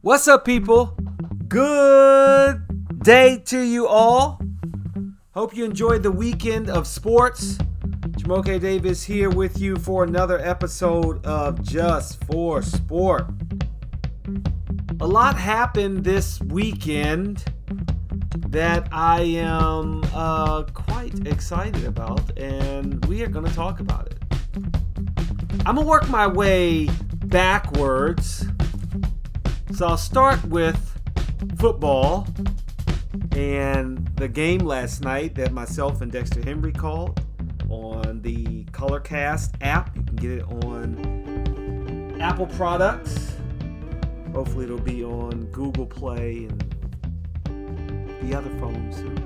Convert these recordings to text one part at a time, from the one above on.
What's up, people? Good day to you all. Hope you enjoyed the weekend of sports. Jumoke Davis here with you for another episode of Just for Sport. A lot happened this weekend that I am uh, quite excited about, and we are going to talk about it. I'm going to work my way backwards. So I'll start with football and the game last night that myself and Dexter Henry called on the Colorcast app. You can get it on Apple products. Hopefully, it'll be on Google Play and the other phones soon.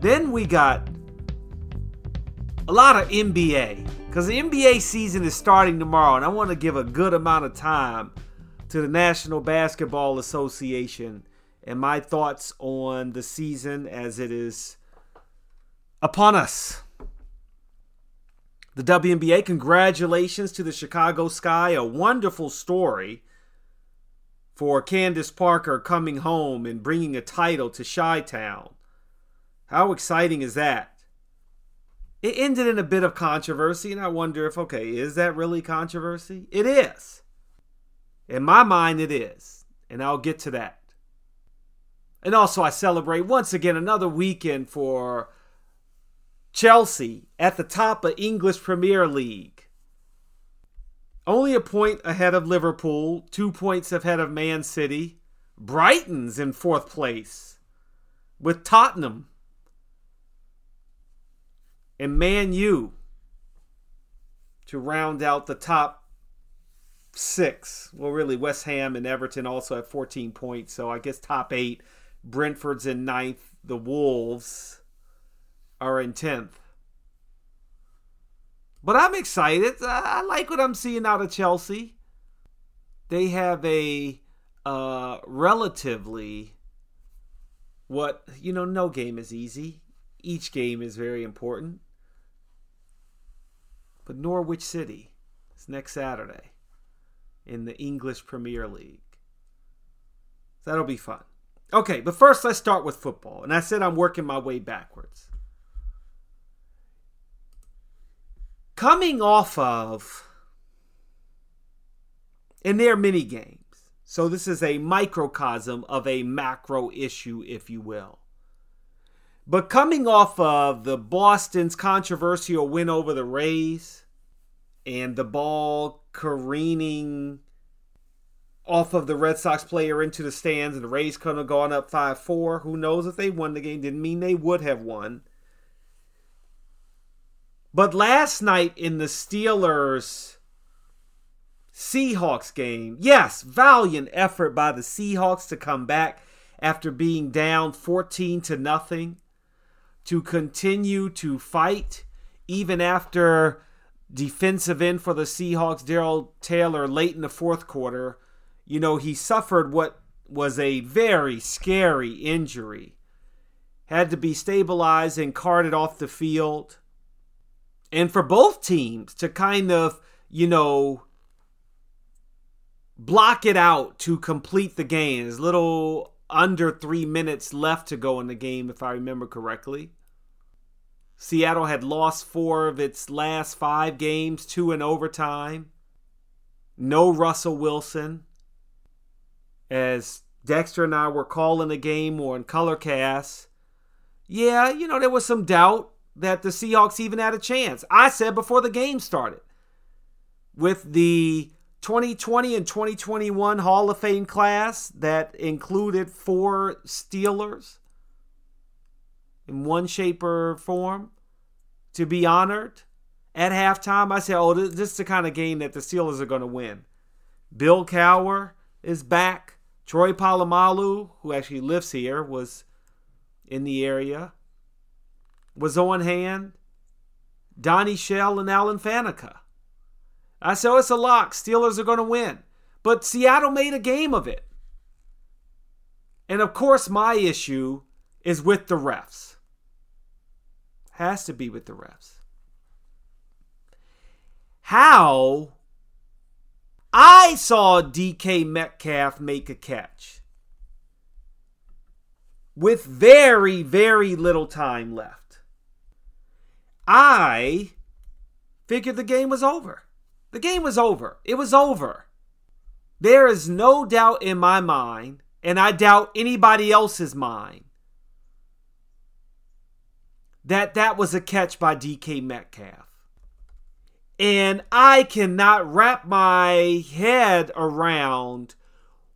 Then we got a lot of NBA because the NBA season is starting tomorrow, and I want to give a good amount of time to the National Basketball Association and my thoughts on the season as it is upon us. The WNBA, congratulations to the Chicago Sky. A wonderful story for Candace Parker coming home and bringing a title to Chi Town. How exciting is that? It ended in a bit of controversy, and I wonder if, okay, is that really controversy? It is. In my mind, it is. And I'll get to that. And also, I celebrate once again another weekend for Chelsea at the top of English Premier League. Only a point ahead of Liverpool, two points ahead of Man City. Brighton's in fourth place with Tottenham. And Man U to round out the top six. Well, really, West Ham and Everton also have 14 points. So I guess top eight. Brentford's in ninth. The Wolves are in 10th. But I'm excited. I like what I'm seeing out of Chelsea. They have a uh, relatively what, you know, no game is easy. Each game is very important. But Norwich City is next Saturday in the English Premier League. That'll be fun. Okay, but first let's start with football. And I said I'm working my way backwards. Coming off of, and they're mini games. So this is a microcosm of a macro issue, if you will. But coming off of the Boston's controversial win over the Rays and the ball careening off of the Red Sox player into the stands, and the Rays could have gone up 5 4. Who knows if they won the game? Didn't mean they would have won. But last night in the Steelers Seahawks game, yes, valiant effort by the Seahawks to come back after being down 14 to nothing, to continue to fight even after defensive end for the Seahawks, Darrell Taylor, late in the fourth quarter, you know, he suffered what was a very scary injury. Had to be stabilized and carted off the field. And for both teams to kind of, you know, block it out to complete the game. There's little under three minutes left to go in the game, if I remember correctly. Seattle had lost four of its last five games, two in overtime. No Russell Wilson. As Dexter and I were calling the game on Colorcast, yeah, you know, there was some doubt that the Seahawks even had a chance. I said before the game started. With the 2020 and 2021 Hall of Fame class that included four Steelers in one shape or form to be honored at halftime. I said, oh, this is the kind of game that the Steelers are going to win. Bill Cowher is back. Troy Polamalu, who actually lives here, was in the area, was on hand. Donnie Shell and Alan Faneca. I said, oh, it's a lock. Steelers are going to win. But Seattle made a game of it. And of course, my issue is with the refs. Has to be with the refs. How I saw DK Metcalf make a catch with very, very little time left. I figured the game was over. The game was over. It was over. There is no doubt in my mind, and I doubt anybody else's mind, that that was a catch by DK Metcalf. And I cannot wrap my head around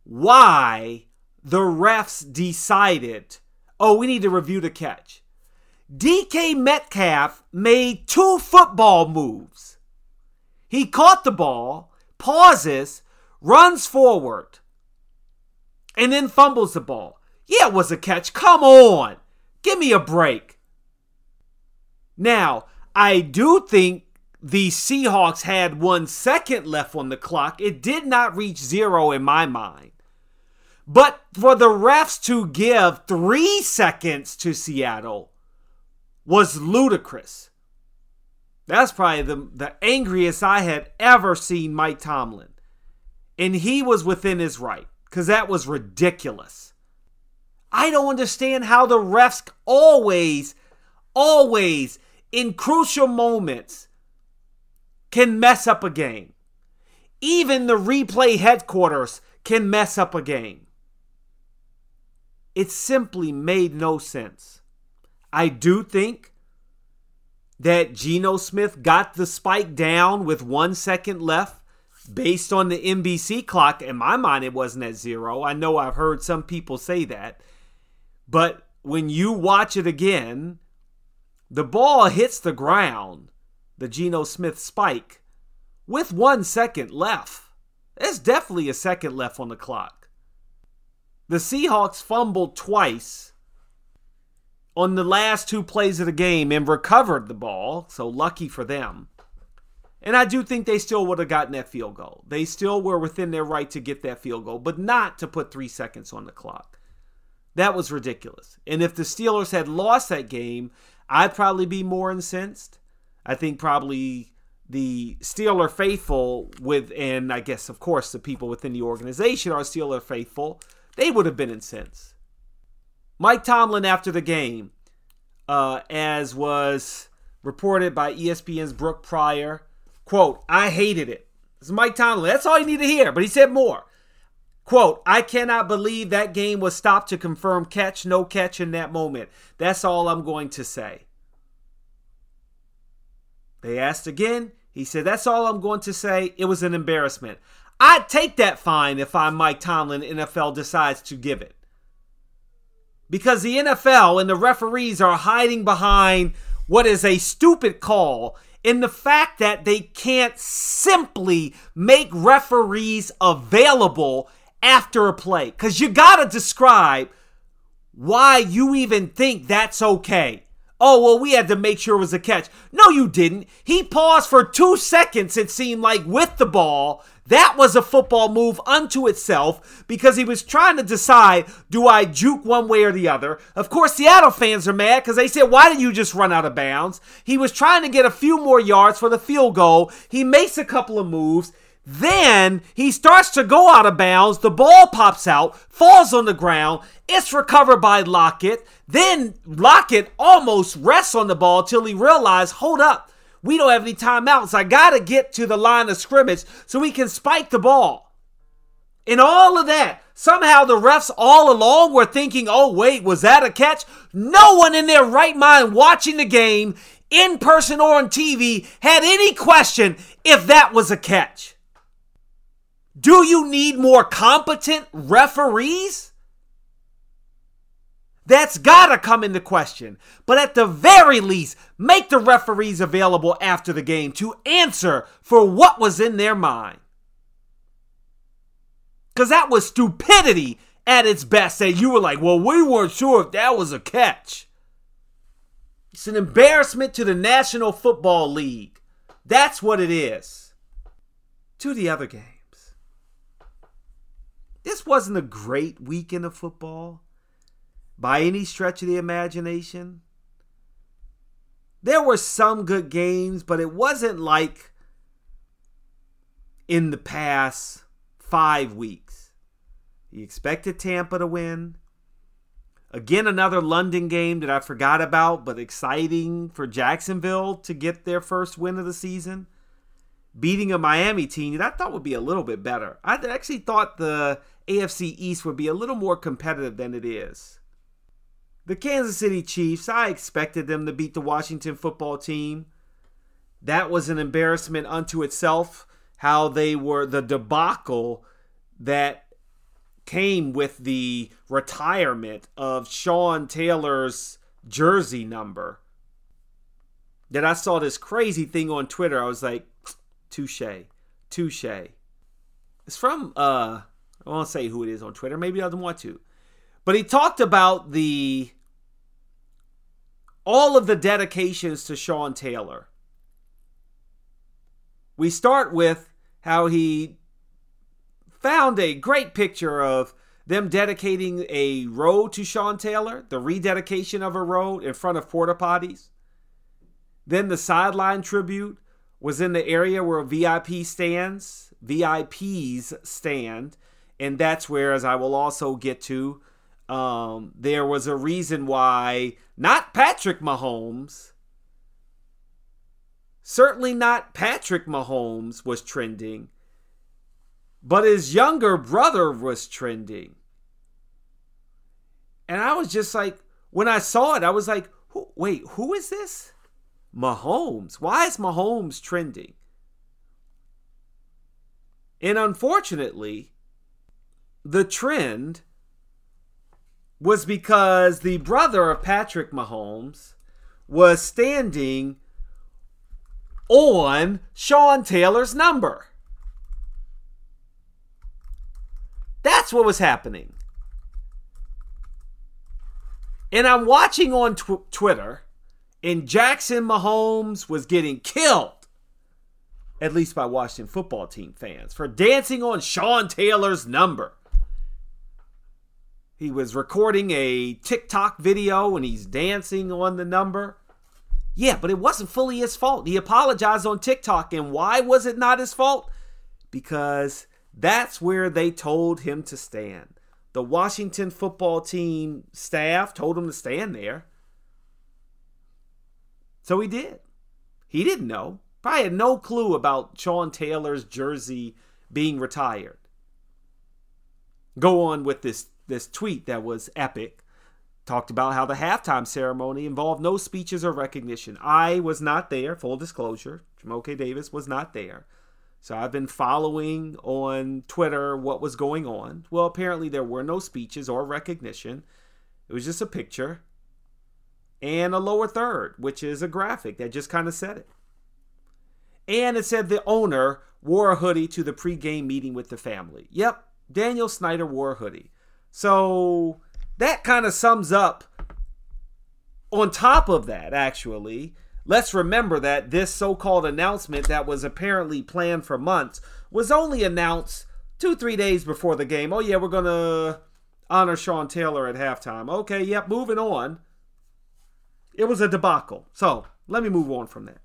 why the refs decided, oh, we need to review the catch. DK Metcalf made two football moves. He caught the ball, pauses, runs forward, and then fumbles the ball. Yeah, it was a catch. Come on. Give me a break. Now, I do think the Seahawks had one second left on the clock. It did not reach zero in my mind. But for the refs to give three seconds to Seattle was ludicrous. That's probably the, the angriest I had ever seen Mike Tomlin. And he was within his right because that was ridiculous. I don't understand how the refs always, always in crucial moments can mess up a game. Even the replay headquarters can mess up a game. It simply made no sense. I do think that Geno Smith got the spike down with one second left based on the NBC clock. In my mind, it wasn't at zero. I know I've heard some people say that. But when you watch it again, the ball hits the ground the Geno Smith spike with one second left. There's definitely a second left on the clock. The Seahawks fumbled twice on the last two plays of the game and recovered the ball, so lucky for them. And I do think they still would have gotten that field goal. They still were within their right to get that field goal, but not to put three seconds on the clock. That was ridiculous. And if the Steelers had lost that game, I'd probably be more incensed. I think probably the Steeler faithful with, and I guess of course the people within the organization are Steeler faithful. They would have been incensed. Mike Tomlin after the game, uh, as was reported by ESPN's Brooke Pryor, quote, "I hated it." Is Mike Tomlin. That's all you need to hear. But he said more. Quote, I cannot believe that game was stopped to confirm catch, no catch in that moment. That's all I'm going to say. They asked again. He said, That's all I'm going to say. It was an embarrassment. I'd take that fine if I'm Mike Tomlin, NFL decides to give it. Because the NFL and the referees are hiding behind what is a stupid call in the fact that they can't simply make referees available after a play. Because you got to describe why you even think that's okay. Oh, well, we had to make sure it was a catch. No, you didn't. He paused for two seconds, it seemed like, with the ball. That was a football move unto itself because he was trying to decide do I juke one way or the other? Of course, Seattle fans are mad because they said, why didn't you just run out of bounds? He was trying to get a few more yards for the field goal. He makes a couple of moves. Then he starts to go out of bounds. The ball pops out, falls on the ground. It's recovered by Lockett. Then Lockett almost rests on the ball till he realized, hold up, we don't have any timeouts. I got to get to the line of scrimmage so we can spike the ball. And all of that, somehow the refs all along were thinking, oh, wait, was that a catch? No one in their right mind watching the game, in person or on TV, had any question if that was a catch. Do you need more competent referees? That's gotta come into question. But at the very least, make the referees available after the game to answer for what was in their mind. Because that was stupidity at its best. That you were like, well, we weren't sure if that was a catch. It's an embarrassment to the National Football League. That's what it is. To the other games. This wasn't a great weekend of football by any stretch of the imagination. There were some good games, but it wasn't like in the past five weeks. You expected Tampa to win. Again, another London game that I forgot about, but exciting for Jacksonville to get their first win of the season. Beating a Miami team that I thought would be a little bit better. I actually thought the AFC East would be a little more competitive than it is. The Kansas City Chiefs, I expected them to beat the Washington football team. That was an embarrassment unto itself, how they were the debacle that came with the retirement of Sean Taylor's jersey number. That I saw this crazy thing on Twitter. I was like, touche, touche. It's from, uh, I won't say who it is on Twitter. Maybe I don't want to. But he talked about the all of the dedications to Sean Taylor. We start with how he found a great picture of them dedicating a road to Sean Taylor, the rededication of a road in front of porta potties. Then the sideline tribute was in the area where VIP stands, VIPs stand, and that's where, as I will also get to, um, there was a reason why not Patrick Mahomes, certainly not Patrick Mahomes was trending, but his younger brother was trending. And I was just like, when I saw it, I was like, who, wait, who is this? Mahomes. Why is Mahomes trending? And unfortunately, the trend was because the brother of Patrick Mahomes was standing on Sean Taylor's number. That's what was happening. And I'm watching on tw- Twitter, and Jackson Mahomes was getting killed, at least by Washington football team fans, for dancing on Sean Taylor's number. He was recording a TikTok video and he's dancing on the number. Yeah, but it wasn't fully his fault. He apologized on TikTok. And why was it not his fault? Because that's where they told him to stand. The Washington football team staff told him to stand there. So he did. He didn't know. Probably had no clue about Sean Taylor's jersey being retired. Go on with this this tweet that was epic. Talked about how the halftime ceremony involved no speeches or recognition. I was not there, full disclosure. Jumoke Davis was not there. So I've been following on Twitter what was going on. Well, apparently there were no speeches or recognition. It was just a picture and a lower third, which is a graphic that just kind of said it. And it said the owner wore a hoodie to the pregame meeting with the family. Yep, Daniel Snyder wore a hoodie. So that kind of sums up. On top of that, actually, Let's remember that this so called announcement that was apparently planned for months was only announced two, three days before the game. Oh, yeah, we're going to honor Sean Taylor at halftime. Okay, yep, moving on. It was a debacle. So let me move on from that.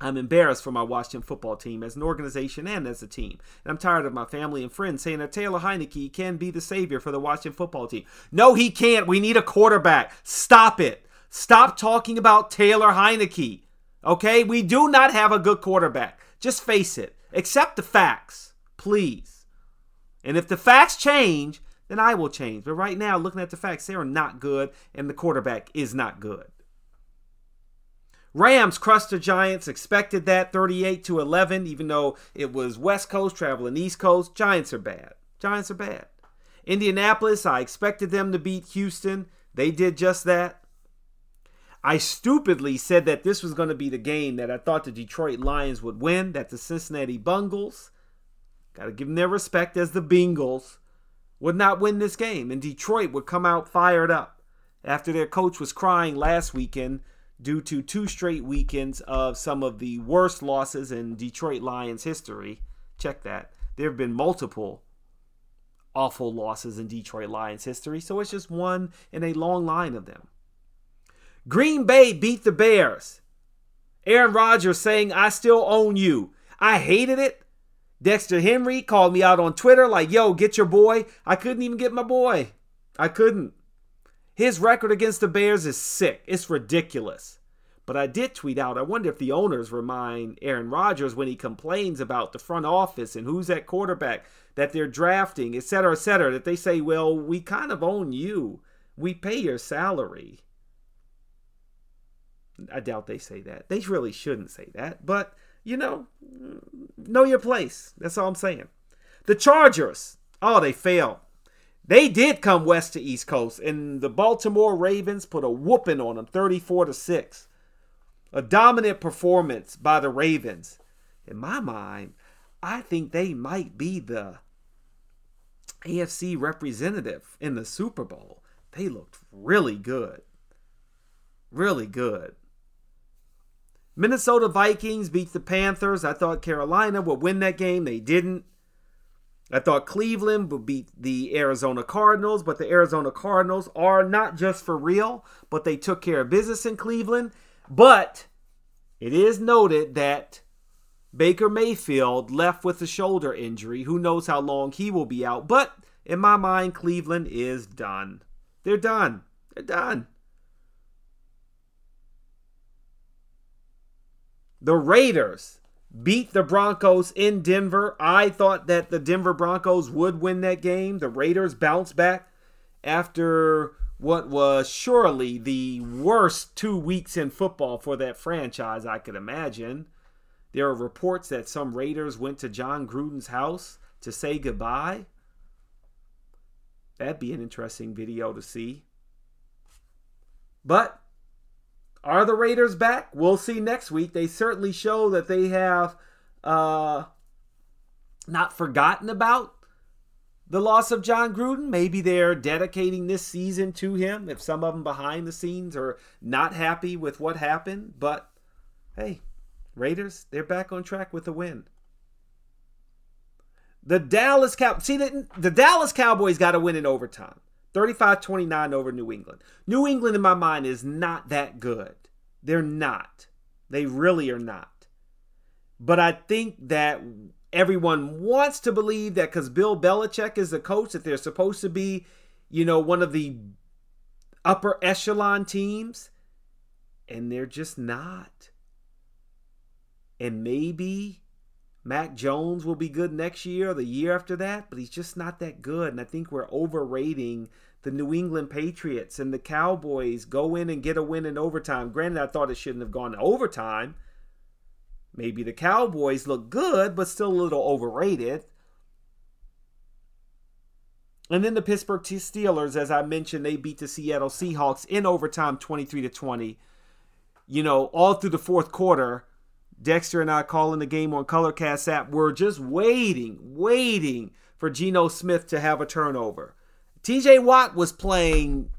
I'm embarrassed for my Washington football team as an organization and as a team. And I'm tired of my family and friends saying that Taylor Heinicke can be the savior for the Washington football team. No, he can't. We need a quarterback. Stop it. Stop talking about Taylor Heinicke. Okay? We do not have a good quarterback. Just face it. Accept the facts, please. And if the facts change, then I will change. But right now, looking at the facts, they are not good, and the quarterback is not good. Rams crushed the Giants, expected that 38 to 11, even though it was West Coast traveling East Coast. Giants are bad. Giants are bad. Indianapolis, I expected them to beat Houston. They did just that. I stupidly said that this was going to be the game that I thought the Detroit Lions would win, that the Cincinnati Bungles, got to give them their respect as the Bengals, would not win this game. And Detroit would come out fired up after their coach was crying last weekend due to two straight weekends of some of the worst losses in Detroit Lions history. Check that. There have been multiple awful losses in Detroit Lions history, so it's just one in a long line of them. Green Bay beat the Bears. Aaron Rodgers saying, I still own you. I hated it. Dexter Henry called me out on Twitter like, yo, get your boy. I couldn't even get my boy. I couldn't. His record against the Bears is sick. It's ridiculous. But I did tweet out, I wonder if the owners remind Aaron Rodgers when he complains about the front office and who's at quarterback that they're drafting, et cetera, et cetera, that they say, well, we kind of own you. We pay your salary. I doubt they say that. They really shouldn't say that. But, you know, know your place. That's all I'm saying. The Chargers, oh, they failed. They did come west to East Coast, and the Baltimore Ravens put a whooping on them, 34 to 6. A dominant performance by the Ravens. In my mind, I think they might be the AFC representative in the Super Bowl. They looked really good. Really good. Minnesota Vikings beat the Panthers. I thought Carolina would win that game. They didn't. I thought Cleveland would beat the Arizona Cardinals, but the Arizona Cardinals are not just for real, but they took care of business in Cleveland. But it is noted that Baker Mayfield left with a shoulder injury. Who knows how long he will be out? But in my mind, Cleveland is done. They're done. They're done. The Raiders beat the Broncos in Denver. I thought that the Denver Broncos would win that game. The Raiders bounced back after what was surely the worst two weeks in football for that franchise I could imagine. There are reports that some Raiders went to Jon Gruden's house to say goodbye. That'd be an interesting video to see. But are the Raiders back? We'll see next week. They certainly show that they have uh, not forgotten about the loss of Jon Gruden. Maybe they're dedicating this season to him. If some of them behind the scenes are not happy with what happened, but hey, Raiders, they're back on track with a win. The Dallas Cow see the, the Dallas Cowboys got to win in overtime. 35 29 over New England. New England, in my mind, is not that good. They're not. They really are not. But I think that everyone wants to believe that because Bill Belichick is the coach, that they're supposed to be, you know, one of the upper echelon teams. And they're just not. And maybe Mac Jones will be good next year or the year after that, but he's just not that good. And I think we're overrating the New England Patriots and the Cowboys go in and get a win in overtime. Granted, I thought it shouldn't have gone to overtime. Maybe the Cowboys look good, but still a little overrated. And then the Pittsburgh Steelers, as I mentioned, they beat the Seattle Seahawks in overtime 23 to 20. You know, all through the fourth quarter, Dexter and I calling the game on Colorcast app, we're just waiting, waiting for Geno Smith to have a turnover. TJ Watt was playing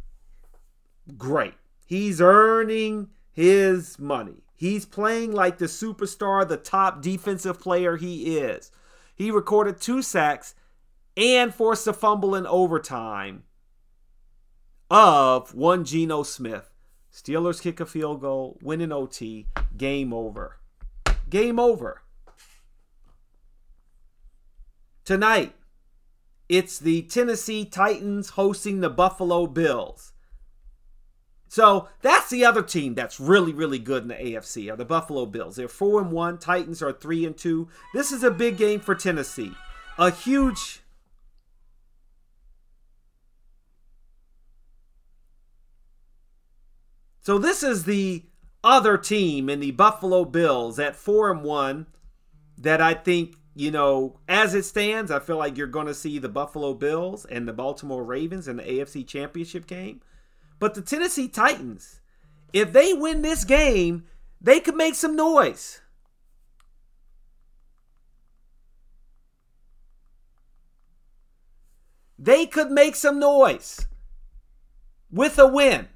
great. He's earning his money. He's playing like the superstar, the top defensive player he is. He recorded two sacks and forced a fumble in overtime of one Geno Smith. Steelers kick a field goal, win an OT, game over. Game over. Tonight, it's the Tennessee Titans hosting the Buffalo Bills. So that's the other team that's really, really good in the AFC are the Buffalo Bills. They're four and one. Titans are three and two. This is a big game for Tennessee. A huge So this is the other team in the Buffalo Bills at four and one that I think you know, as it stands, I feel like you're going to see the Buffalo Bills and the Baltimore Ravens in the AFC Championship game. But the Tennessee Titans, if they win this game, they could make some noise. They could make some noise with a win.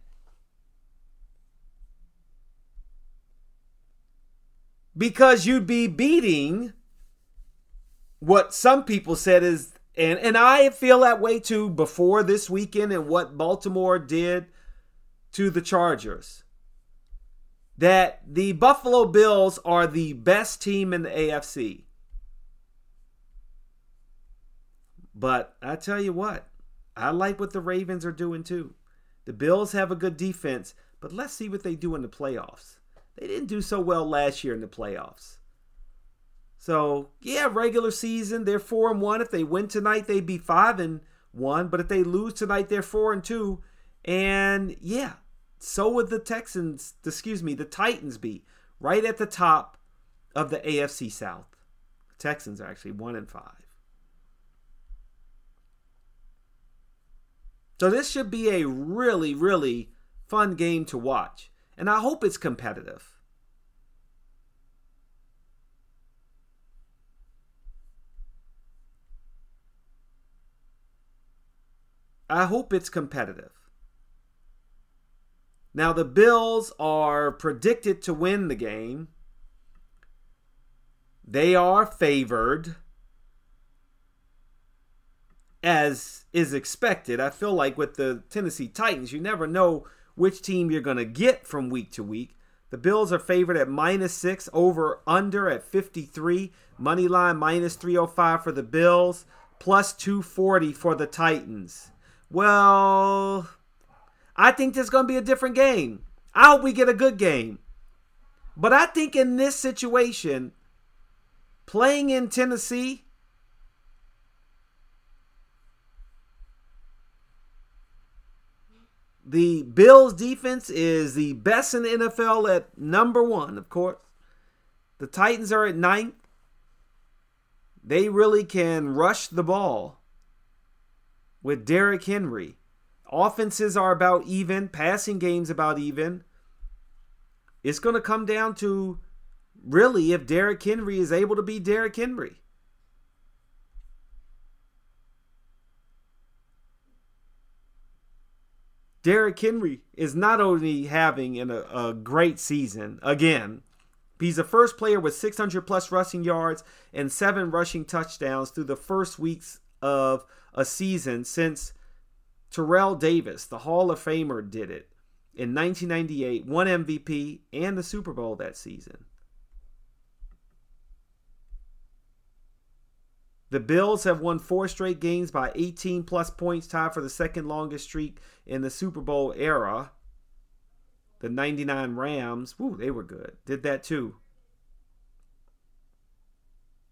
Because you'd be beating what some people said is and and I feel that way too before this weekend and what Baltimore did to the Chargers. That the Buffalo Bills are the best team in the AFC. But I tell you what, I like what the Ravens are doing too. The Bills have a good defense, but let's see what they do in the playoffs. They didn't do so well last year in the playoffs. So, yeah, regular season, they're 4 and 1. If they win tonight, they'd be 5 and 1, but if they lose tonight, they're 4 and 2. And yeah, so would the Texans, excuse me, the Titans be right at the top of the AFC South. The Texans are actually 1 and 5. So this should be a really, really fun game to watch. And I hope it's competitive. I hope it's competitive. Now, the Bills are predicted to win the game. They are favored as is expected. I feel like with the Tennessee Titans, you never know which team you're going to get from week to week. The Bills are favored at minus six, over under at 53. Money line minus 305 for the Bills, plus 240 for the Titans. Well, I think this is going to be a different game. I hope we get a good game. But I think in this situation, playing in Tennessee, The Bills defense is the best in the NFL at number one, of course. The Titans are at ninth. They really can rush the ball with Derrick Henry. Offenses are about even, passing games about even. It's going to come down to really if Derrick Henry is able to be Derrick Henry. Derrick Henry is not only having an, a, a great season again, he's the first player with 600 plus rushing yards and seven rushing touchdowns through the first weeks of a season since Terrell Davis, the Hall of Famer, did it in 1998, won MVP and the Super Bowl that season. The Bills have won four straight games by 18 plus points, tied for the second longest streak in the Super Bowl era. The 99 Rams, woo, they were good. Did that too.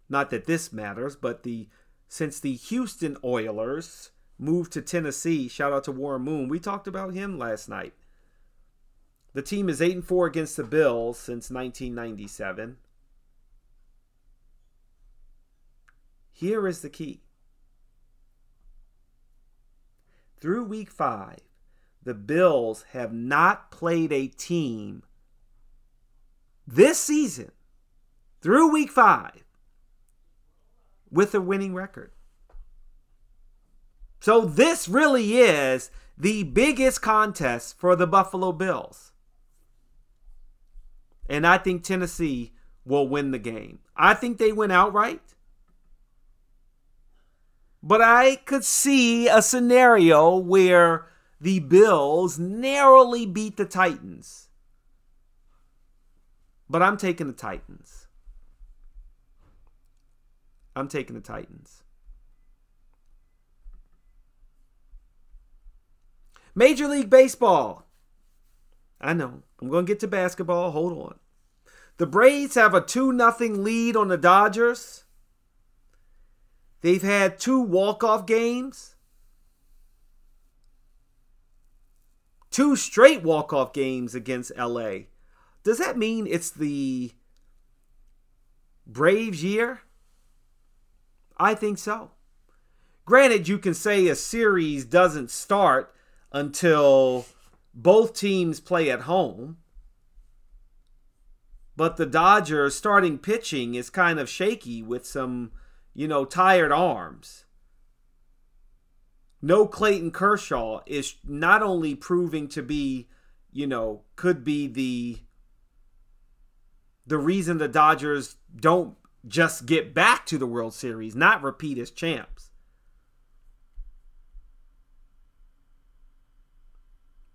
Not that this matters, but the since the Houston Oilers moved to Tennessee, shout out to Warren Moon. We talked about him last night. The team is 8 and 4 against the Bills since 1997. Here is the key. Through week five, the Bills have not played a team this season through week five with a winning record. So this really is the biggest contest for the Buffalo Bills. And I think Tennessee will win the game. I think they win outright. But I could see a scenario where the Bills narrowly beat the Titans. But I'm taking the Titans. I'm taking the Titans. Major League Baseball. I know. I'm going to get to basketball. Hold on. The Braves have a 2 0 lead on the Dodgers. They've had two walk-off games. Two straight walk-off games against LA. Does that mean it's the Braves year? I think so. Granted, you can say a series doesn't start until both teams play at home. But the Dodgers starting pitching is kind of shaky with some you know, tired arms. No Clayton Kershaw is not only proving to be, you know, could be the the reason the Dodgers don't just get back to the World Series, not repeat as champs.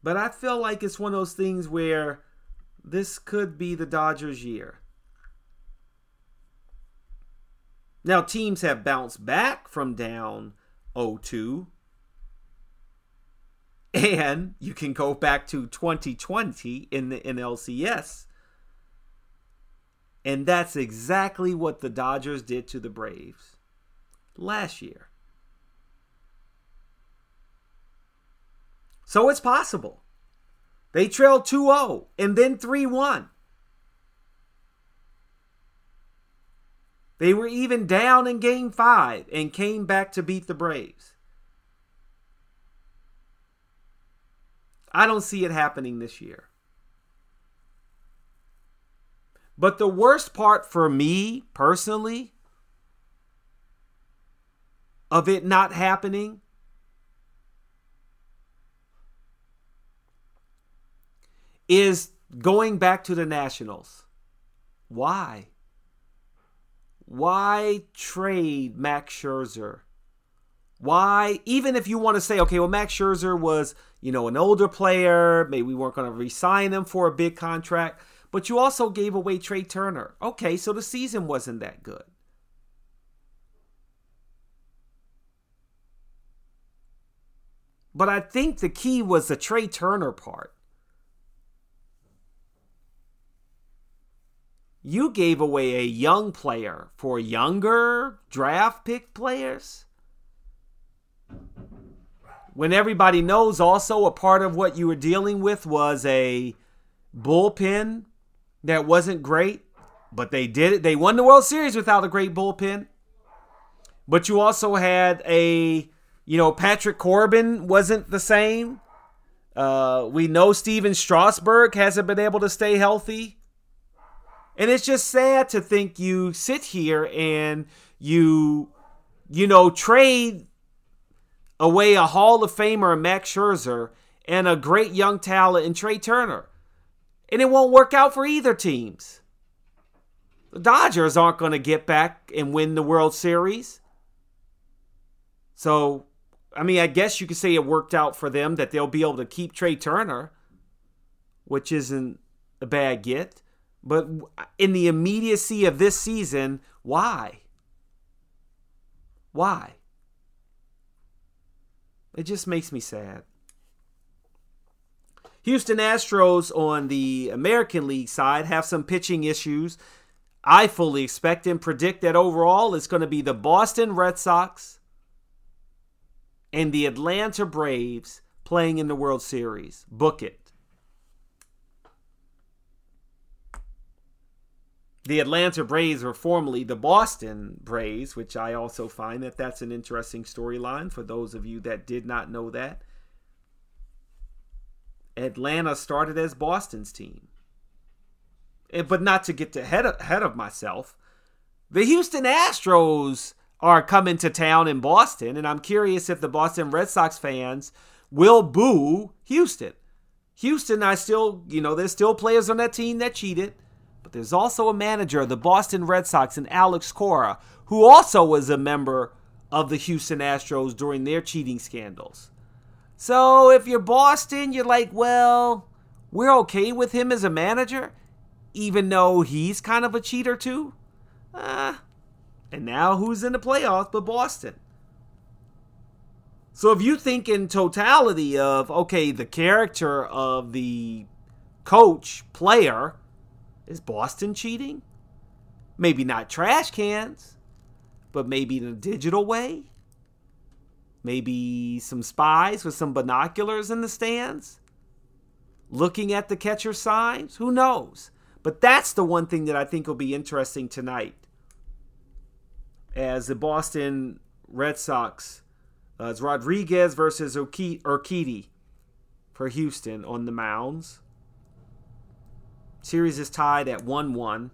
But I feel like it's one of those things where this could be the Dodgers' year. Now, teams have bounced back from down 0 2. And you can go back to 2020 in the NLCS. And that's exactly what the Dodgers did to the Braves last year. So it's possible. They trailed 2 0 and then 3 1. They were even down in game five and came back to beat the Braves. I don't see it happening this year. But the worst part for me personally of it not happening is going back to the Nationals. Why? Why trade Max Scherzer? Why, even if you want to say, okay, well, Max Scherzer was, you know, an older player, maybe we weren't going to re-sign him for a big contract, but you also gave away Trea Turner. Okay, so the season wasn't that good. But I think the key was the Trea Turner part. you gave away a young player for younger draft pick players. When everybody knows also a part of what you were dealing with was a bullpen that wasn't great, but they did it. They won the World Series without a great bullpen. But you also had a, you know, Patrick Corbin wasn't the same. Uh, we know Stephen Strasburg hasn't been able to stay healthy. And it's just sad to think you sit here and you, you know, trade away a Hall of Famer, Max Scherzer, and a great young talent in Trea Turner. And it won't work out for either teams. The Dodgers aren't going to get back and win the World Series. So, I mean, I guess you could say it worked out for them that they'll be able to keep Trea Turner, which isn't a bad get. But in the immediacy of this season, why? Why? It just makes me sad. Houston Astros on the American League side have some pitching issues. I fully expect and predict that overall it's going to be the Boston Red Sox and the Atlanta Braves playing in the World Series. Book it. the Atlanta Braves were formerly the Boston Braves, which I also find that that's an interesting storyline for those of you that did not know that. Atlanta started as Boston's team. Eh, but not to get ahead of, ahead of myself, the Houston Astros are coming to town in Boston, and I'm curious if the Boston Red Sox fans will boo Houston. Houston, I still, you know, there's still players on that team that cheated. But there's also a manager of the Boston Red Sox and Alex Cora, who also was a member of the Houston Astros during their cheating scandals. So if you're Boston, you're like, well, we're okay with him as a manager, even though he's kind of a cheater too. Uh, and now who's in the playoffs but Boston? So if you think in totality of, okay, the character of the coach, player, is Boston cheating? Maybe not trash cans, but maybe in a digital way? Maybe some spies with some binoculars in the stands? Looking at the catcher signs? Who knows? But that's the one thing that I think will be interesting tonight. As the Boston Red Sox, uh, it's Rodriguez versus Urquidy for Houston on the mounds. Series is tied at 1 1.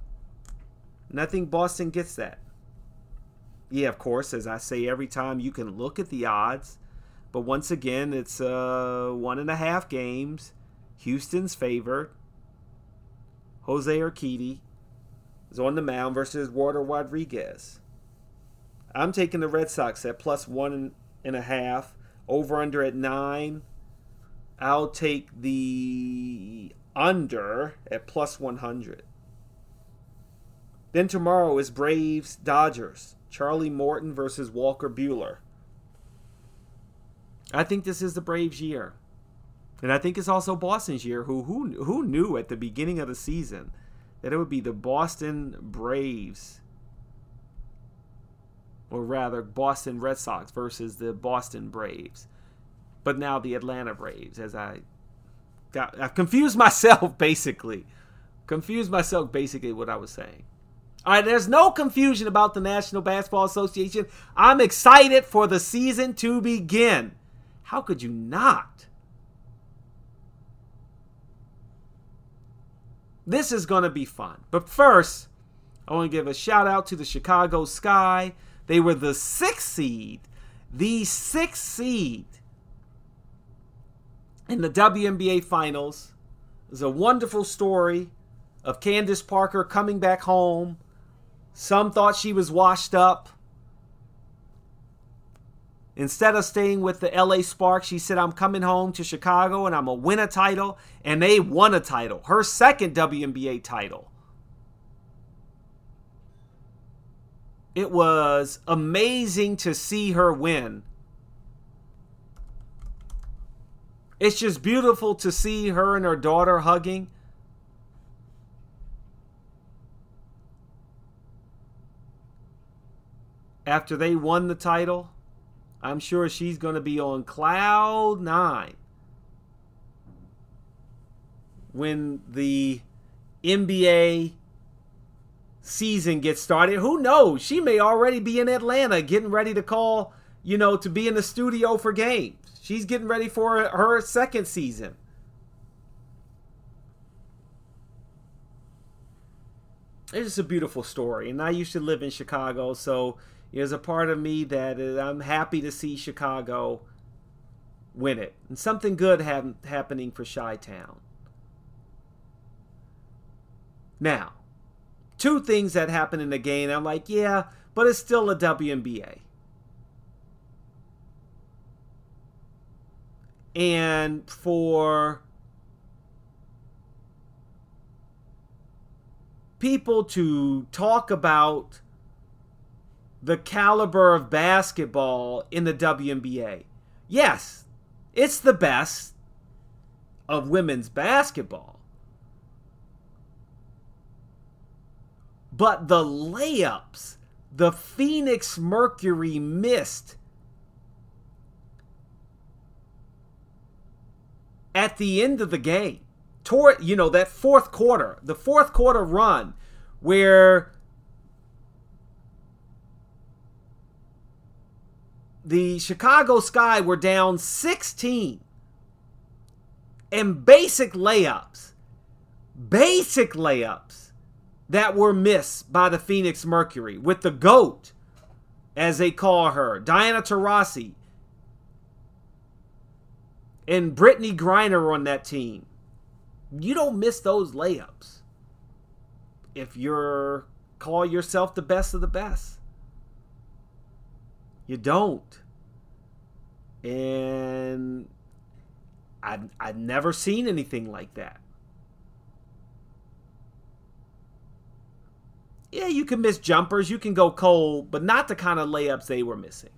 And I think Boston gets that. Yeah, of course, as I say every time, you can look at the odds. But once again, it's uh, one and a half games. Houston's favored. Jose Urquidy is on the mound versus Eduardo Rodriguez. I'm taking the Red Sox at plus one and a half. Over under at nine. I'll take the under at plus 100. Then tomorrow is Braves Dodgers. Charlie Morton versus Walker Buehler. I think this is the Braves' year. And I think it's also Boston's year. Who who who knew at the beginning of the season that it would be the Boston Braves, or rather Boston Red Sox versus the Boston Braves, but now the Atlanta Braves. As I got, I confused myself basically, confused myself basically what I was saying. All right, there's no confusion about the National Basketball Association. I'm excited for the season to begin. How could you not? This is going to be fun. But first, I want to give a shout out to the Chicago Sky. They were the sixth seed, the sixth seed in the WNBA Finals. It was a wonderful story of Candace Parker coming back home. Some thought she was washed up. Instead of staying with the LA Sparks, she said, I'm coming home to Chicago and I'm going to win a title. And they won a title, her second WNBA title. It was amazing to see her win. It's just beautiful to see her and her daughter hugging. After they won the title. I'm sure she's going to be on cloud nine when the NBA season gets started. Who knows? She may already be in Atlanta getting ready to call, you know, to be in the studio for games. She's getting ready for her second season. It's just a beautiful story. And I used to live in Chicago, so there's a part of me that is, I'm happy to see Chicago win it. And something good ha- happening for Chi Town. Now, two things that happen in the game. I'm like, yeah, but it's still a WNBA. And for people to talk about the caliber of basketball in the WNBA. Yes, it's the best of women's basketball. But the layups the Phoenix Mercury missed at the end of the game, toward you know that fourth quarter, the fourth quarter run where the Chicago Sky were down 16 and basic layups, basic layups that were missed by the Phoenix Mercury with the GOAT, as they call her, Diana Taurasi, and Brittney Griner on that team. You don't miss those layups if you're call yourself the best of the best. You don't. And I've, I've never seen anything like that. Yeah, you can miss jumpers, you can go cold, but not the kind of layups they were missing.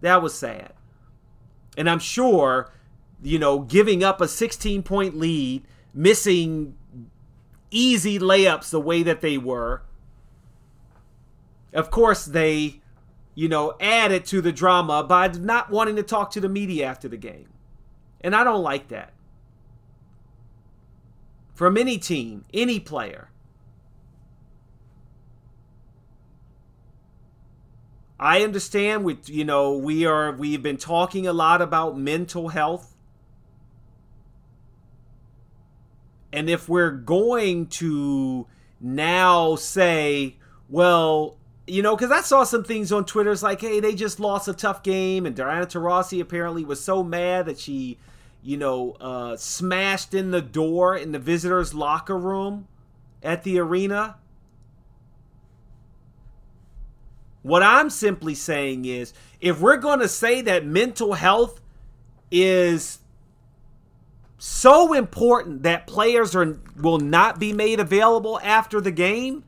That was sad. And I'm sure, you know, giving up a 16 point lead, missing easy layups the way that they were. Of course, they you know, added to the drama by not wanting to talk to the media after the game. And I don't like that. From any team, any player. I understand we you know, we are we've been talking a lot about mental health. And if we're going to now say, well, you know, because I saw some things on Twitter. It's like, hey, they just lost a tough game, and Diana Taurasi apparently was so mad that she, you know, uh, smashed in the door in the visitors' locker room at the arena. What I'm simply saying is, if we're going to say that mental health is so important that players are will not be made available after the game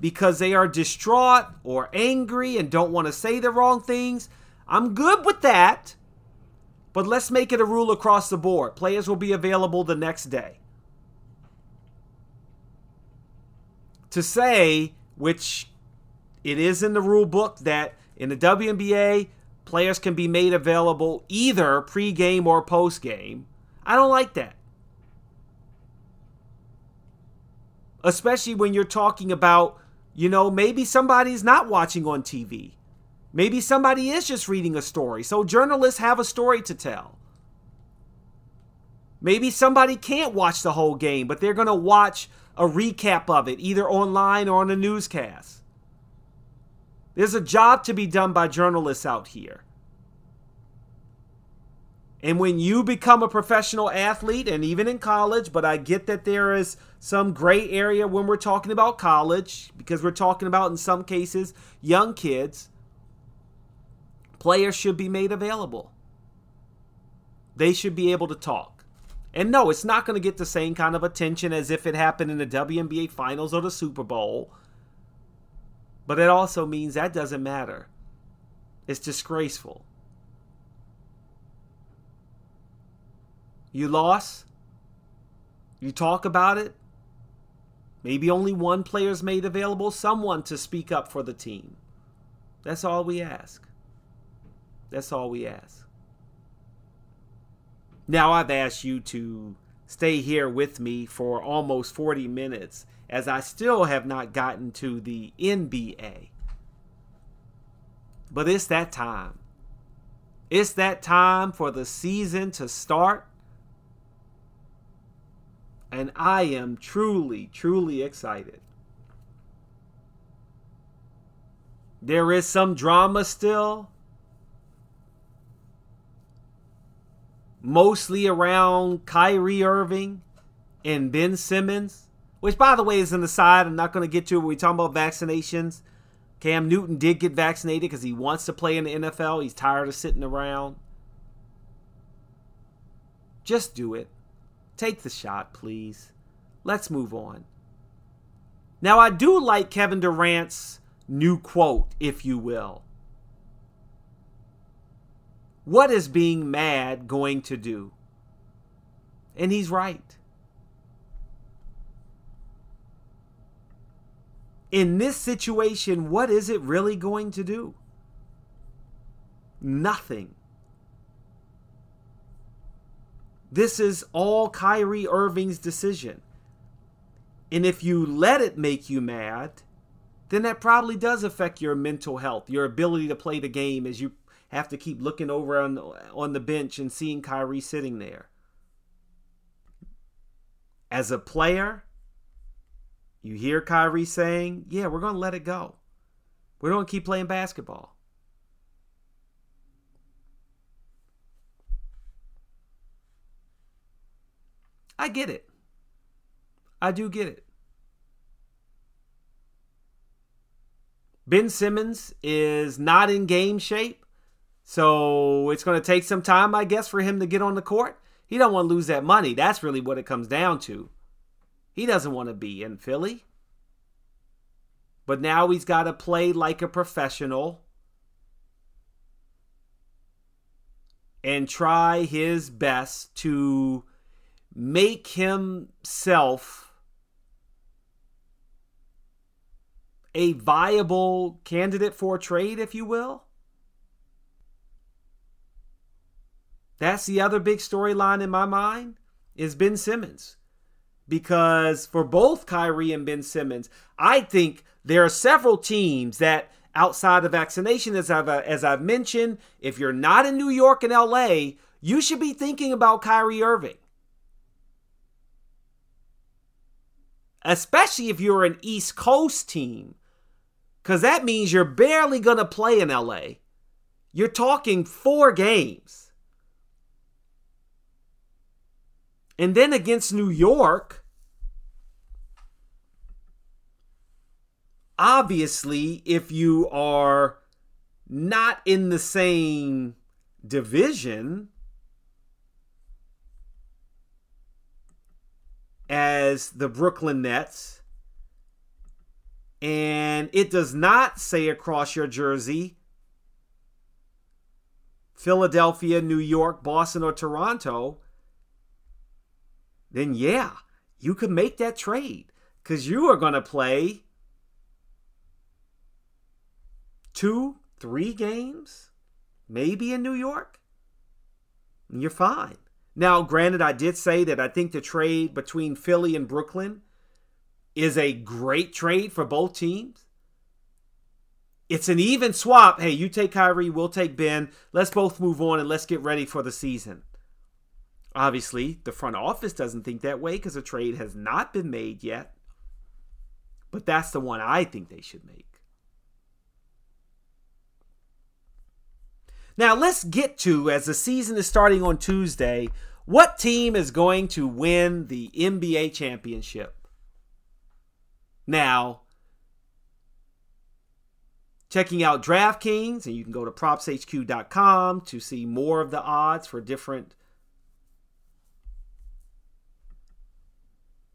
because they are distraught or angry and don't want to say the wrong things. I'm good with that. But let's make it a rule across the board. Players will be available the next day. To say, which it is in the rule book, that in the WNBA, players can be made available either pre-game or post-game. I don't like that. Especially when you're talking about, you know, maybe somebody's not watching on TV. Maybe somebody is just reading a story. So journalists have a story to tell. Maybe somebody can't watch the whole game, but they're going to watch a recap of it either online or on a newscast. There's a job to be done by journalists out here. And when you become a professional athlete, and even in college, but I get that there is some gray area when we're talking about college, because we're talking about, in some cases, young kids, players should be made available. They should be able to talk. And no, it's not going to get the same kind of attention as if it happened in the WNBA Finals or the Super Bowl. But it also means that doesn't matter. It's disgraceful. You lost. You talk about it. Maybe only one player's made available, someone to speak up for the team. That's all we ask. That's all we ask. Now, I've asked you to stay here with me for almost 40 minutes as I still have not gotten to the NBA. But it's that time. It's that time for the season to start and I am truly, truly excited. There is some drama still, mostly around Kyrie Irving and Ben Simmons, which, by the way, is an aside. I'm not going to get to it. We're talking about vaccinations. Cam Newton did get vaccinated because he wants to play in the NFL. He's tired of sitting around. Just do it. Take the shot, please. Let's move on. Now, I do like Kevin Durant's new quote, if you will. What is being mad going to do? And he's right. In this situation, what is it really going to do? Nothing. This is all Kyrie Irving's decision. And if you let it make you mad, then that probably does affect your mental health, your ability to play the game as you have to keep looking over on, on the bench and seeing Kyrie sitting there. As a player, you hear Kyrie saying, Yeah, we're going to let it go. We're going to keep playing basketball. I get it. I do get it. Ben Simmons is not in game shape, so it's going to take some time, I guess, for him to get on the court. He don't want to lose that money. That's really what it comes down to. He doesn't want to be in Philly. But now he's got to play like a professional and try his best to make himself a viable candidate for trade, if you will. That's the other big storyline in my mind is Ben Simmons. Because for both Kyrie and Ben Simmons, I think there are several teams that outside of vaccination, as I've, uh, as I've mentioned, if you're not in New York and LA, you should be thinking about Kyrie Irving. Especially if you're an East Coast team, because that means you're barely going to play in LA. You're talking four games. And then against New York, obviously, if you are not in the same division, as the Brooklyn Nets. And it does not say across your jersey Philadelphia, New York, Boston, or Toronto, then yeah, you could make that trade because you are going to play two, three games, maybe in New York. You're fine. Now, granted, I did say that I think the trade between Philly and Brooklyn is a great trade for both teams. It's an even swap. Hey, you take Kyrie, we'll take Ben. Let's both move on and let's get ready for the season. Obviously, the front office doesn't think that way because a trade has not been made yet. But that's the one I think they should make. Now, let's get to, as the season is starting on Tuesday, what team is going to win the NBA championship? Now, checking out DraftKings, and you can go to propshq.com to see more of the odds for different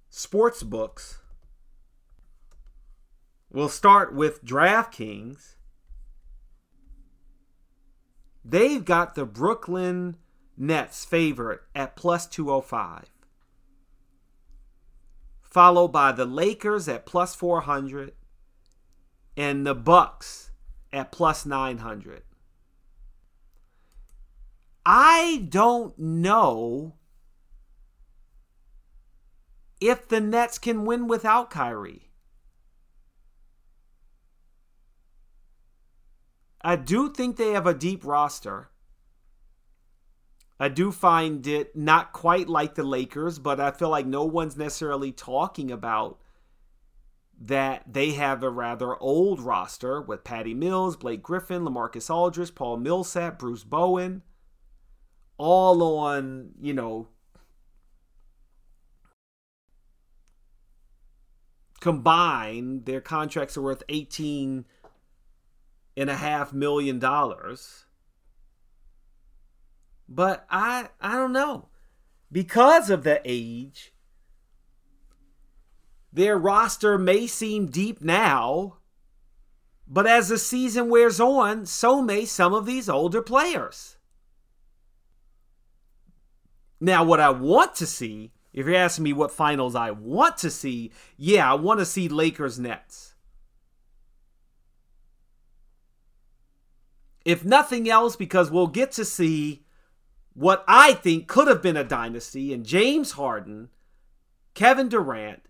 sports books. We'll start with DraftKings. They've got the Brooklyn Nets favorite at plus 205. Followed by the Lakers at plus 400 and the Bucks at plus 900. I don't know if the Nets can win without Kyrie. I do think they have a deep roster. I do find it not quite like the Lakers, but I feel like no one's necessarily talking about that they have a rather old roster with Patty Mills, Blake Griffin, LaMarcus Aldridge, Paul Millsap, Bruce Bowen, all on, you know, combined, their contracts are worth 18 and a half million dollars. But I I don't know. Because of the age, their roster may seem deep now, but as the season wears on, so may some of these older players. Now, what I want to see, if you're asking me what finals I want to see, yeah, I want to see Lakers Nets. If nothing else, because we'll get to see what I think could have been a dynasty and James Harden, Kevin Durant,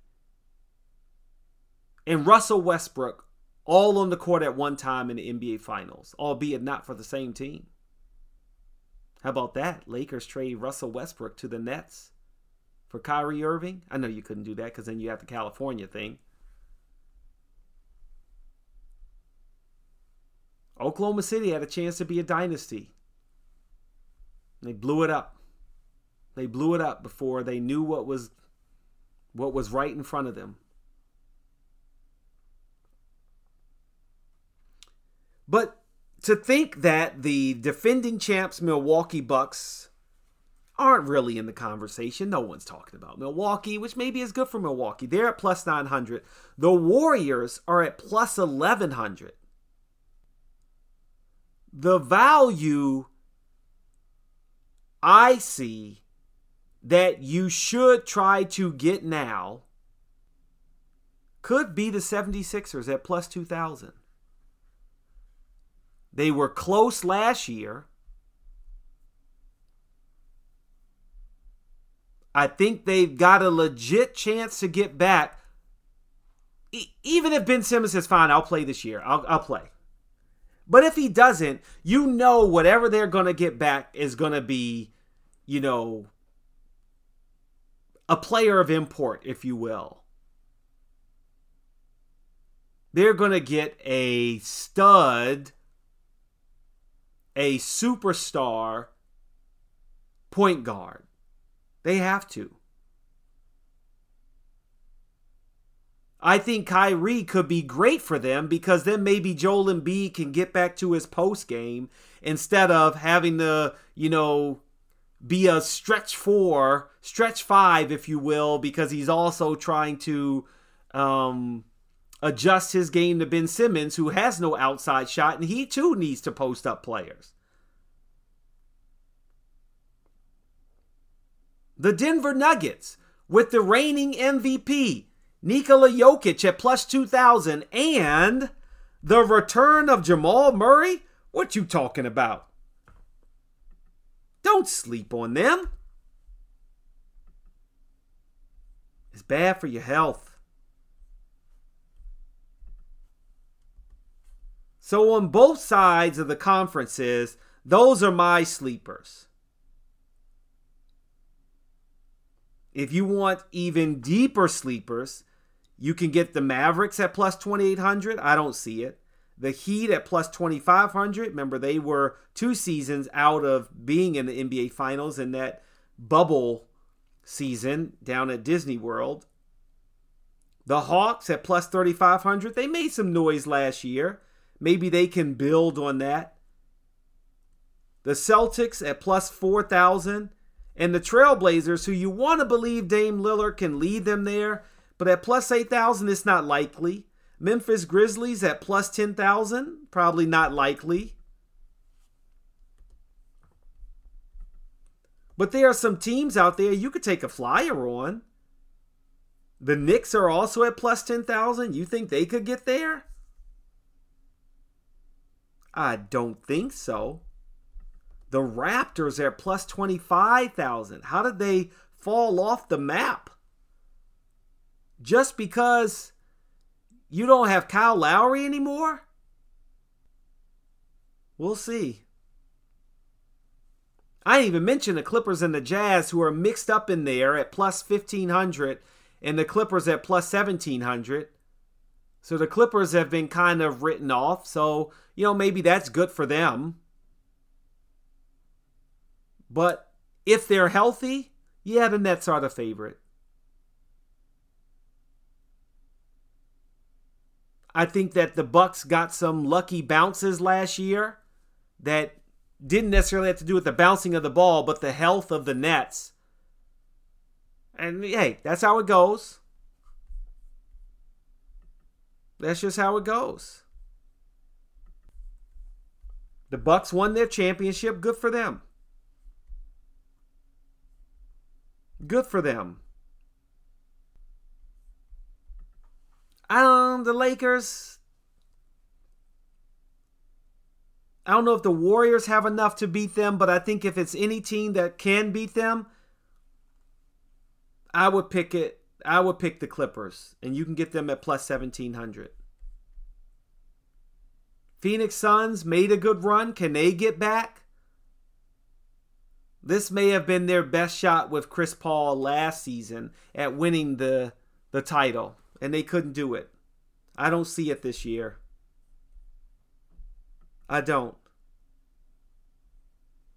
and Russell Westbrook all on the court at one time in the NBA Finals, albeit not for the same team. How about that? Lakers trade Russell Westbrook to the Nets for Kyrie Irving. I know you couldn't do that because then you have the California thing. Oklahoma City had a chance to be a dynasty. They blew it up. They blew it up before they knew what was what was right in front of them. But to think that the defending champs Milwaukee Bucks aren't really in the conversation. No one's talking about Milwaukee, which maybe is good for Milwaukee. They're at plus 900. The Warriors are at plus 1100. The value I see that you should try to get now could be the 76ers at plus 2000. They were close last year. I think they've got a legit chance to get back. E- even if Ben Simmons says, fine, I'll play this year, I'll, I'll play. But if he doesn't, you know whatever they're going to get back is going to be, you know, a player of import, if you will. They're going to get a stud a superstar point guard. They have to. I think Kyrie could be great for them because then maybe Joel Embiid can get back to his post game instead of having to, you know, be a stretch four, stretch five, if you will, because he's also trying to um, adjust his game to Ben Simmons, who has no outside shot, and he too needs to post up players. The Denver Nuggets, with the reigning MVP, Nikola Jokic at plus 2,000, and the return of Jamal Murray? What you talking about? Don't sleep on them. It's bad for your health. So, on both sides of the conferences, those are my sleepers. If you want even deeper sleepers, you can get the Mavericks at plus 2,800. I don't see it. The Heat at plus 2,500. Remember, they were two seasons out of being in the NBA Finals in that bubble season down at Disney World. The Hawks at plus 3,500. They made some noise last year. Maybe they can build on that. The Celtics at plus 4,000. And the Trailblazers, who you want to believe Dame Lillard can lead them there, but at plus 8,000, it's not likely. Memphis Grizzlies at plus 10,000, probably not likely. But there are some teams out there you could take a flyer on. The Knicks are also at plus 10,000. You think they could get there? I don't think so. The Raptors are plus 25,000. How did they fall off the map? Just because you don't have Kyle Lowry anymore? We'll see. I didn't even mention the Clippers and the Jazz, who are mixed up in there at plus 1,500 and the Clippers at plus 1,700. So the Clippers have been kind of written off. So, you know, maybe that's good for them. But if they're healthy, yeah, the Nets are the favorite. I think that the Bucks got some lucky bounces last year that didn't necessarily have to do with the bouncing of the ball, but the health of the Nets. And hey, that's how it goes. That's just how it goes. The Bucks won their championship, good for them. Good for them. Um, the Lakers. I don't know if the Warriors have enough to beat them, but I think if it's any team that can beat them, I would pick it. I would pick the Clippers, and you can get them at plus 1700. Phoenix Suns made a good run. Can they get back? This may have been their best shot with Chris Paul last season at winning the the title, and they couldn't do it. I don't see it this year. I don't.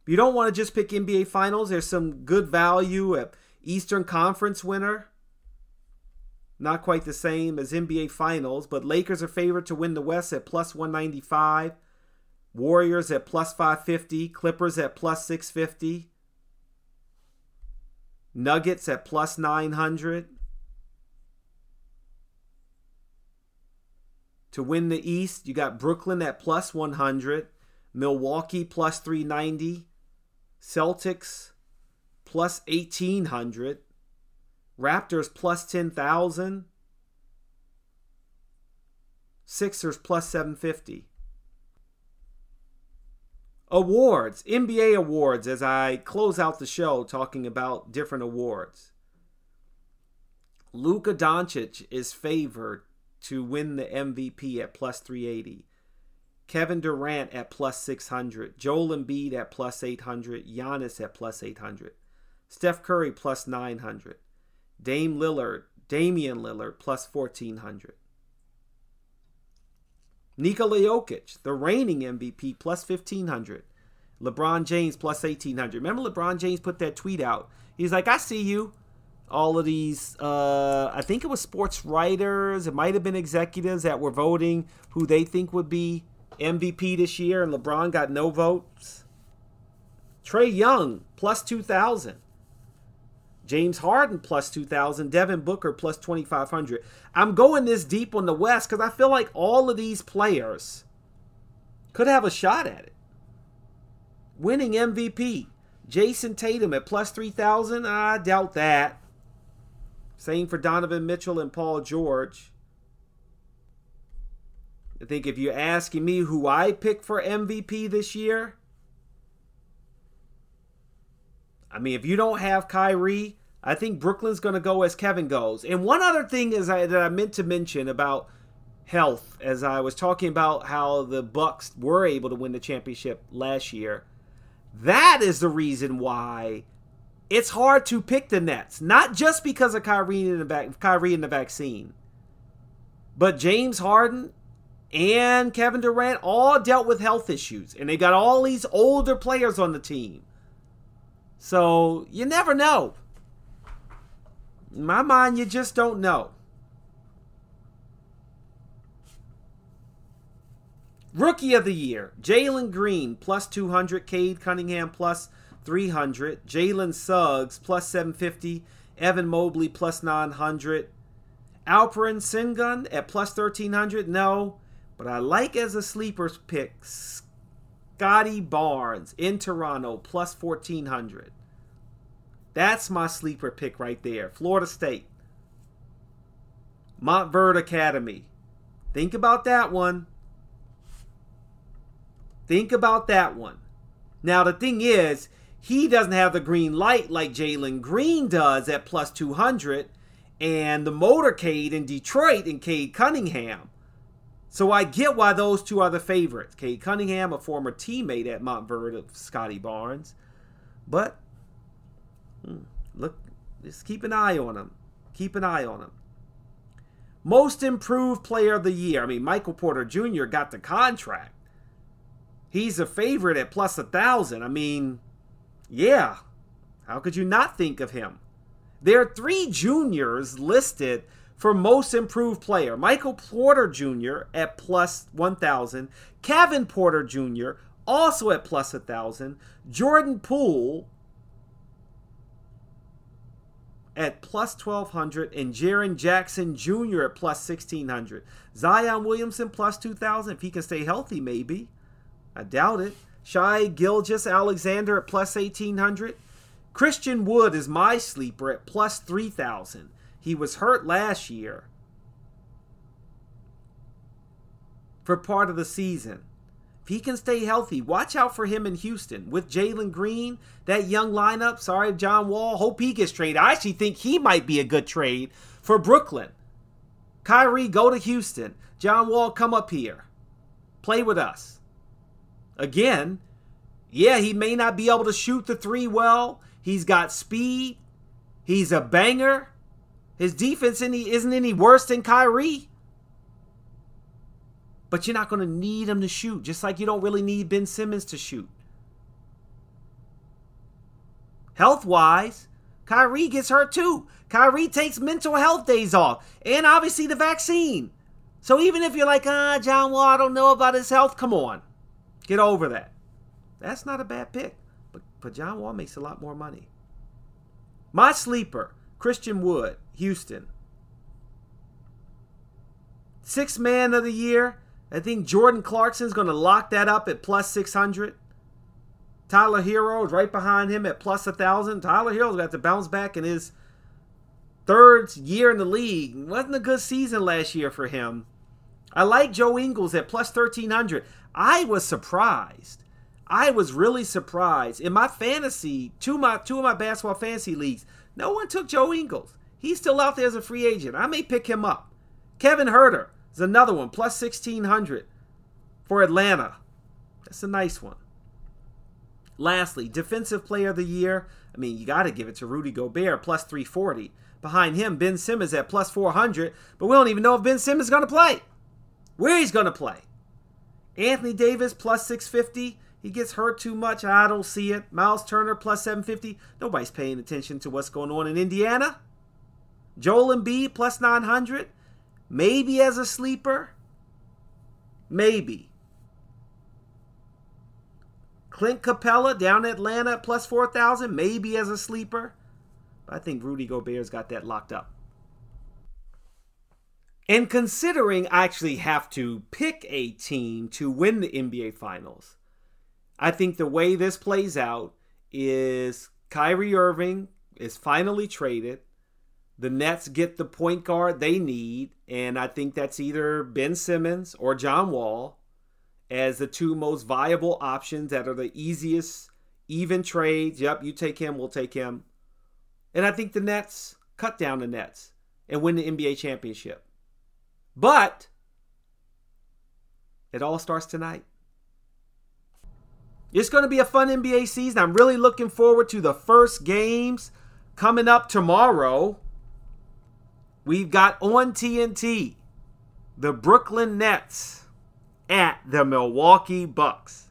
You don't want to just pick NBA Finals. There's some good value at Eastern Conference winner. Not quite the same as NBA Finals, but Lakers are favored to win the West at plus 195. Warriors at plus 550. Clippers at plus 650. Nuggets at plus 900. To win the East, you got Brooklyn at plus 100, Milwaukee plus 390, Celtics plus 1800, Raptors plus 10,000, Sixers plus 750. Awards, NBA awards, as I close out the show talking about different awards. Luka Doncic is favored to win the MVP at plus 380. Kevin Durant at plus 600. Joel Embiid at plus 800. Giannis at plus 800. Steph Curry plus 900. Dame Lillard, Damian Lillard plus 1400. Nikola Jokic, the reigning MVP, plus 1500. LeBron James plus 1800. Remember LeBron James put that tweet out. He's like, I see you. All of these, uh, I think it was sports writers, it might have been executives that were voting who they think would be MVP this year, and LeBron got no votes. Trae Young plus 2,000. James Harden plus 2,000. Devin Booker plus 2,500. I'm going this deep on the West because I feel like all of these players could have a shot at it. Winning MVP. Jayson Tatum at plus 3,000. I doubt that. Same for Donovan Mitchell and Paul George. I think if you're asking me who I pick for MVP this year, I mean, if you don't have Kyrie, I think Brooklyn's going to go as Kevin goes. And one other thing is I, that I meant to mention about health, as I was talking about how the Bucks were able to win the championship last year. That is the reason why it's hard to pick the Nets, not just because of Kyrie and the vac- Kyrie and the vaccine, but James Harden and Kevin Durant all dealt with health issues, and they got all these older players on the team. So you never know. In my mind, you just don't know. Rookie of the Year, Jalen Green, plus 200. Cade Cunningham, plus 300. Jalen Suggs, plus 750. Evan Mobley, plus 900. Alperen Sengun at plus 1300. No, but I like as a sleeper pick Scottie Barnes in Toronto, plus 1400. That's my sleeper pick right there. Florida State. Montverde Academy. Think about that one. Think about that one. Now, the thing is, he doesn't have the green light like Jalen Green does at plus 200 and the motorcade in Detroit and Cade Cunningham. So I get why those two are the favorites. Cade Cunningham, a former teammate at Montverde of Scottie Barnes. But hmm, look, just keep an eye on him. Keep an eye on him. Most improved player of the year. I mean, Michael Porter Jr. got the contract. He's a favorite at plus a thousand. I mean, yeah. How could you not think of him? There are three juniors listed for most improved player. Michael Porter Jr. at plus 1,000. Kevin Porter Jr. also at plus 1,000. Jordan Poole at plus 1,200. And Jaren Jackson Jr. at plus 1,600. Zion Williamson plus 2,000. If he can stay healthy, maybe. I doubt it. Shai Gilgeous-Alexander at plus 1,800. Christian Wood is my sleeper at plus 3,000. He was hurt last year for part of the season. If he can stay healthy, watch out for him in Houston with Jalen Green, that young lineup. Sorry, John Wall. Hope he gets traded. I actually think he might be a good trade for Brooklyn. Kyrie, go to Houston. John Wall, come up here. Play with us. Again, yeah, he may not be able to shoot the three well. He's got speed. He's a banger. His defense isn't any worse than Kyrie. But you're not going to need him to shoot, just like you don't really need Ben Simmons to shoot. Health wise, Kyrie gets hurt too. Kyrie takes mental health days off, and obviously the vaccine. So even if you're like, ah, John Wall, I don't know about his health, come on. Get over that. That's not a bad pick. But, but John Wall makes a lot more money. My sleeper, Christian Wood. Houston. Six man of the year. I think Jordan Clarkson's going to lock that up at plus 600. Tyler Herro is right behind him at plus 1,000. Tyler Herro's got to bounce back in his third year in the league. Wasn't a good season last year for him. I like Joe Ingles at plus 1,300. I was surprised. I was really surprised. In my fantasy, two, my, two of my basketball fantasy leagues, no one took Joe Ingles. He's still out there as a free agent. I may pick him up. Kevin Huerter is another one, plus 1600 for Atlanta. That's a nice one. Lastly, defensive player of the year. I mean, you got to give it to Rudy Gobert, plus 340. Behind him, Ben Simmons at plus 400, but we don't even know if Ben Simmons is going to play. Where he's going to play. Anthony Davis, plus 650. He gets hurt too much. I don't see it. Miles Turner, plus 750. Nobody's paying attention to what's going on in Indiana. Joel Embiid plus 900, maybe as a sleeper. Maybe. Clint Capela down Atlanta plus 4,000, maybe as a sleeper. But I think Rudy Gobert's got that locked up. And considering I actually have to pick a team to win the NBA Finals, I think the way this plays out is Kyrie Irving is finally traded. The Nets get the point guard they need, and I think that's either Ben Simmons or John Wall as the two most viable options that are the easiest, even trades. Yep, you take him, we'll take him. And I think the Nets cut down the Nets and win the NBA championship. But it all starts tonight. It's going to be a fun NBA season. I'm really looking forward to the first games coming up tomorrow. We've got on TNT the Brooklyn Nets at the Milwaukee Bucks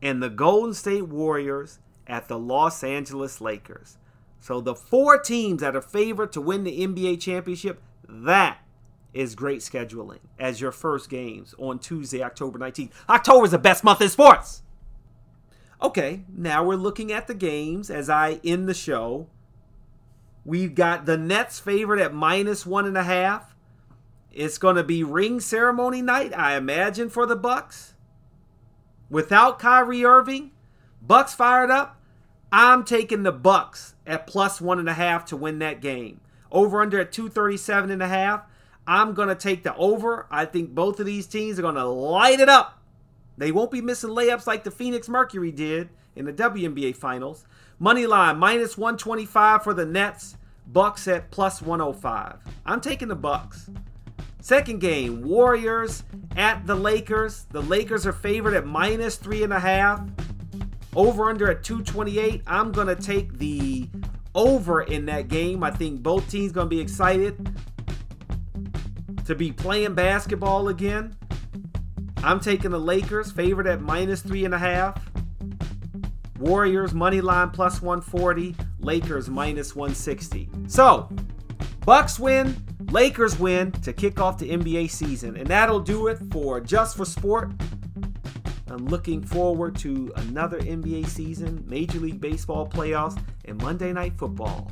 and the Golden State Warriors at the Los Angeles Lakers. So the four teams that are favored to win the NBA championship, that is great scheduling as your first games on Tuesday, October 19th. October is the best month in sports. Okay, now we're looking at the games as I end the show. We've got the Nets favorite at minus one and a half. It's going to be ring ceremony night, I imagine, for the Bucks. Without Kyrie Irving, Bucks fired up. I'm taking the Bucks at plus one and a half to win that game. Over under at 237 and a half. I'm going to take the over. I think both of these teams are going to light it up. They won't be missing layups like the Phoenix Mercury did in the WNBA Finals. Money line minus 125 for the Nets. Bucks at plus 105. I'm taking the Bucks. Second game, Warriors at the Lakers. The Lakers are favored at minus three and a half. Over under at 228. I'm gonna take the over in that game. I think both teams gonna be excited to be playing basketball again. I'm taking the Lakers, favored at minus three and a half. Warriors money line plus 140. Lakers minus 160. So, Bucks win, Lakers win to kick off the NBA season, and that'll do it for Just for Sport. I'm looking forward to another NBA season, Major League Baseball playoffs, and Monday Night Football.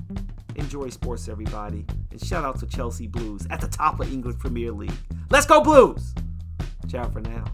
Enjoy sports, everybody, and shout out to Chelsea Blues at the top of English Premier League. Let's go, Blues! Ciao for now.